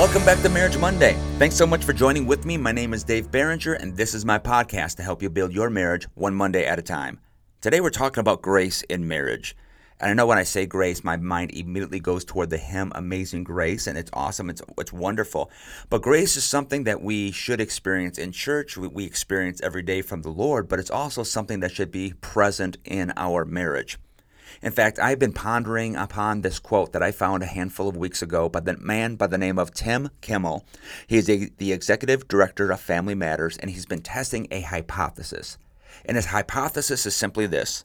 Welcome back to Marriage Monday. Thanks so much for joining with me. My name is Dave Barringer, and this is my podcast to help you build your marriage one Monday at a time. Today, we're talking about grace in marriage. And I know when I say grace, my mind immediately goes toward the hymn Amazing Grace, and it's awesome, it's, it's wonderful. But grace is something that we should experience in church, we, we experience every day from the Lord, but it's also something that should be present in our marriage. In fact, I've been pondering upon this quote that I found a handful of weeks ago by the man by the name of Tim Kimmel. He is a, the executive director of Family Matters, and he's been testing a hypothesis. And his hypothesis is simply this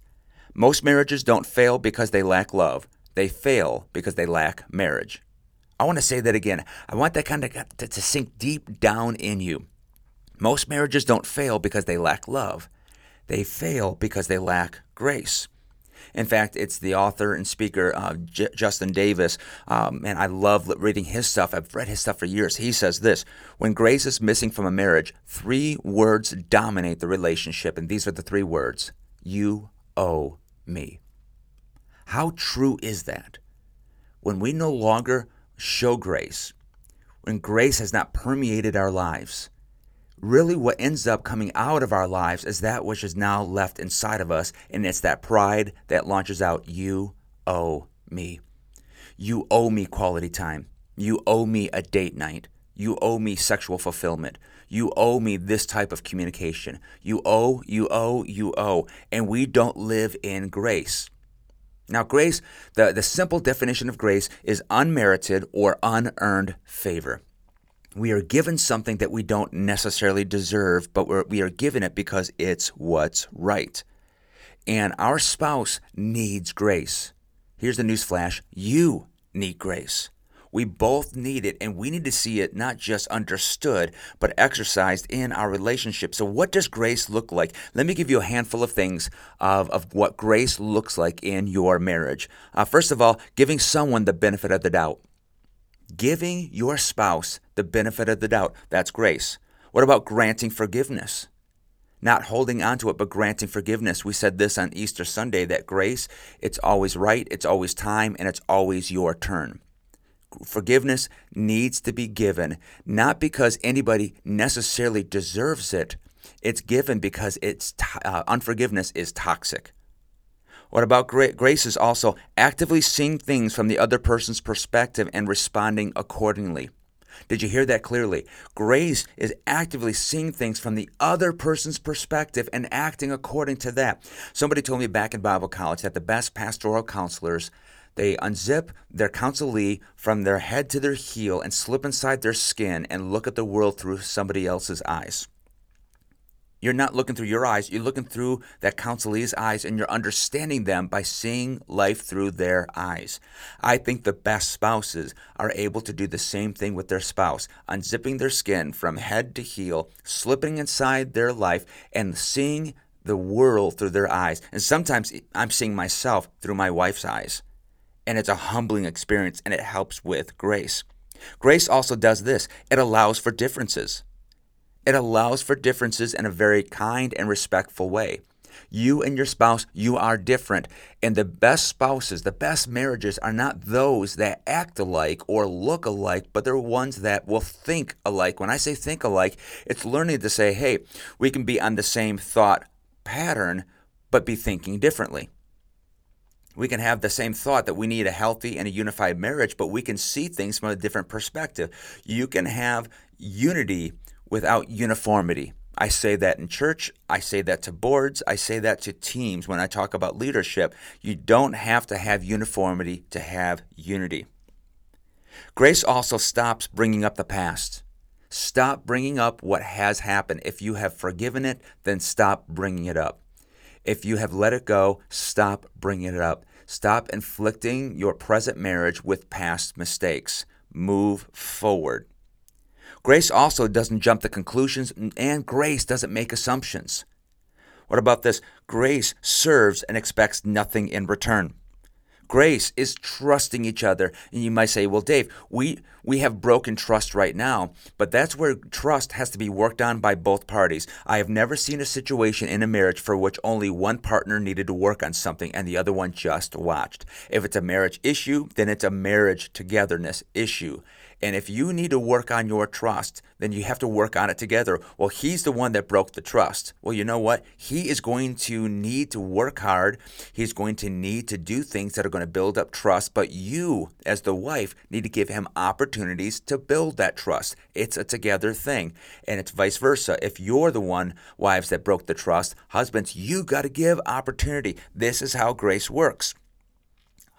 most marriages don't fail because they lack love, they fail because they lack marriage. I want to say that again. I want that kind of to, to sink deep down in you. Most marriages don't fail because they lack love. They fail because they lack grace. In fact, it's the author and speaker uh, J- Justin Davis, um, and I love reading his stuff. I've read his stuff for years. He says this: When grace is missing from a marriage, three words dominate the relationship, and these are the three words: "You owe me." How true is that? When we no longer show grace, when grace has not permeated our lives, really what ends up coming out of our lives is that which is now left inside of us, and it's that pride that launches out, You owe me. You owe me quality time. You owe me a date night. You owe me sexual fulfillment. You owe me this type of communication. You owe, you owe, you owe. And we don't live in grace. Now, grace, the, the simple definition of grace is unmerited or unearned favor we are given something that we don't necessarily deserve, but we're, we are given it because it's what's right. And our spouse needs grace. Here's the news flash you need grace. We both need it, and we need to see it not just understood, but exercised in our relationship. So, what does grace look like? Let me give you a handful of things of, of what grace looks like in your marriage. Uh, first of all, giving someone the benefit of the doubt. Giving your spouse the benefit of the doubt, that's grace. What about granting forgiveness? Not holding on to it, but granting forgiveness. We said this on Easter Sunday that grace, it's always right, it's always time, and it's always your turn. Forgiveness needs to be given, not because anybody necessarily deserves it. It's given because it's uh, unforgiveness is toxic. What about grace is also actively seeing things from the other person's perspective and responding accordingly. Did you hear that clearly? Grace is actively seeing things from the other person's perspective and acting according to that. Somebody told me back in Bible college that the best pastoral counselors they unzip their counselee from their head to their heel and slip inside their skin and look at the world through somebody else's eyes. You're not looking through your eyes, you're looking through that counselee's eyes and you're understanding them by seeing life through their eyes. I think the best spouses are able to do the same thing with their spouse, unzipping their skin from head to heel, slipping inside their life, and seeing the world through their eyes. And sometimes I'm seeing myself through my wife's eyes. And it's a humbling experience and it helps with grace. Grace also does this it allows for differences. It allows for differences in a very kind and respectful way. You and your spouse, you are different. And the best spouses, the best marriages are not those that act alike or look alike, but they're ones that will think alike. When I say think alike, it's learning to say, hey, we can be on the same thought pattern, but be thinking differently. We can have the same thought that we need a healthy and a unified marriage, but we can see things from a different perspective. You can have unity without uniformity. I say that in church. I say that to boards. I say that to teams when I talk about leadership. You don't have to have uniformity to have unity. Grace also stops bringing up the past. Stop bringing up what has happened. If you have forgiven it, then stop bringing it up. If you have let it go, stop bringing it up. Stop inflicting your present marriage with past mistakes. Move forward. Grace also doesn't jump to conclusions, and grace doesn't make assumptions. What about this? Grace serves and expects nothing in return. Grace is trusting each other. And you might say, well, Dave, we, we have broken trust right now, but that's where trust has to be worked on by both parties. I have never seen a situation in a marriage for which only one partner needed to work on something and the other one just watched. If it's a marriage issue, then it's a marriage togetherness issue. And if you need to work on your trust, then you have to work on it together. Well, he's the one that broke the trust. Well, you know what? He is going to need to work hard. He's going to need to do things that are going to build up trust. But you, as the wife, need to give him opportunities to build that trust. It's a together thing. And it's vice versa. If you're the one, wives, that broke the trust, husbands, you got to give opportunity. This is how grace works.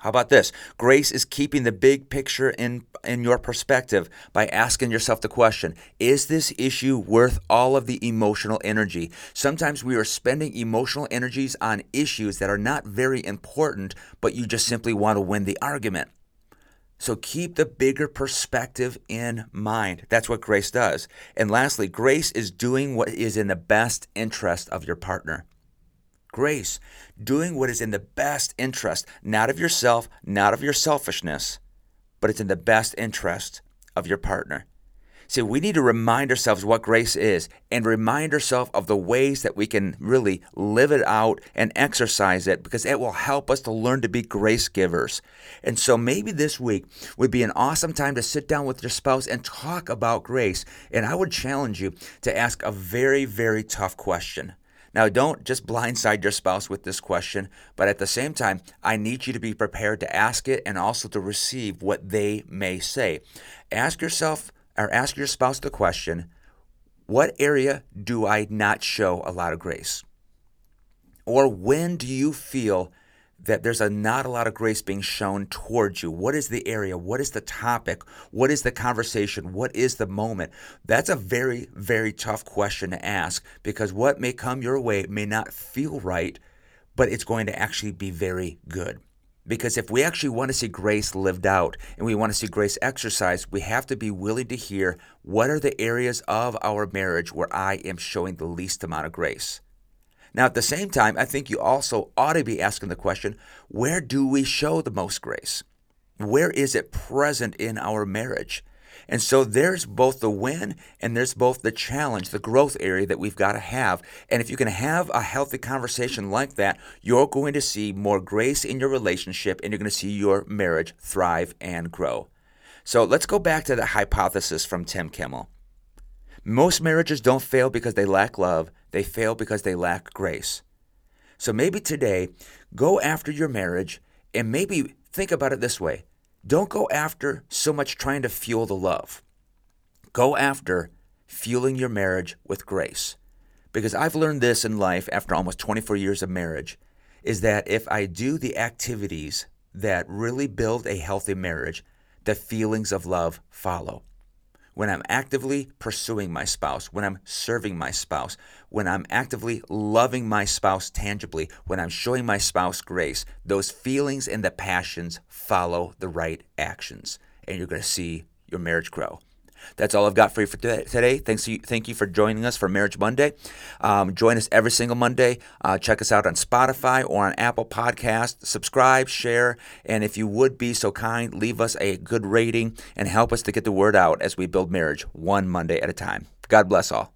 How about this? Grace is keeping the big picture in, in your perspective by asking yourself the question Is this issue worth all of the emotional energy? Sometimes we are spending emotional energies on issues that are not very important, but you just simply want to win the argument. So keep the bigger perspective in mind. That's what grace does. And lastly, grace is doing what is in the best interest of your partner grace, doing what is in the best interest, not of yourself, not of your selfishness, but it's in the best interest of your partner. See, we need to remind ourselves what grace is and remind ourselves of the ways that we can really live it out and exercise it because it will help us to learn to be grace givers. And so maybe this week would be an awesome time to sit down with your spouse and talk about grace. And I would challenge you to ask a very, very tough question. Now, don't just blindside your spouse with this question, but at the same time, I need you to be prepared to ask it and also to receive what they may say. Ask yourself or ask your spouse the question What area do I not show a lot of grace? Or when do you feel that there's a not a lot of grace being shown towards you. What is the area? What is the topic? What is the conversation? What is the moment? That's a very, very tough question to ask because what may come your way may not feel right, but it's going to actually be very good. Because if we actually want to see grace lived out and we want to see grace exercised, we have to be willing to hear what are the areas of our marriage where I am showing the least amount of grace. Now, at the same time, I think you also ought to be asking the question where do we show the most grace? Where is it present in our marriage? And so there's both the win and there's both the challenge, the growth area that we've got to have. And if you can have a healthy conversation like that, you're going to see more grace in your relationship and you're going to see your marriage thrive and grow. So let's go back to the hypothesis from Tim Kimmel. Most marriages don't fail because they lack love, they fail because they lack grace. So maybe today, go after your marriage and maybe think about it this way don't go after so much trying to fuel the love. Go after fueling your marriage with grace. Because I've learned this in life after almost 24 years of marriage is that if I do the activities that really build a healthy marriage, the feelings of love follow when I'm actively pursuing my spouse, when I'm serving my spouse, when I'm actively loving my spouse tangibly, when I'm showing my spouse grace, those feelings and the passions follow the right actions. And you're going to see your marriage grow. That's all I've got for you for today. Thanks, you, thank you for joining us for Marriage Monday. Um, join us every single Monday. Uh, check us out on Spotify or on Apple Podcast. Subscribe, share, and if you would be so kind, leave us a good rating and help us to get the word out as we build marriage one Monday at a time. God bless all.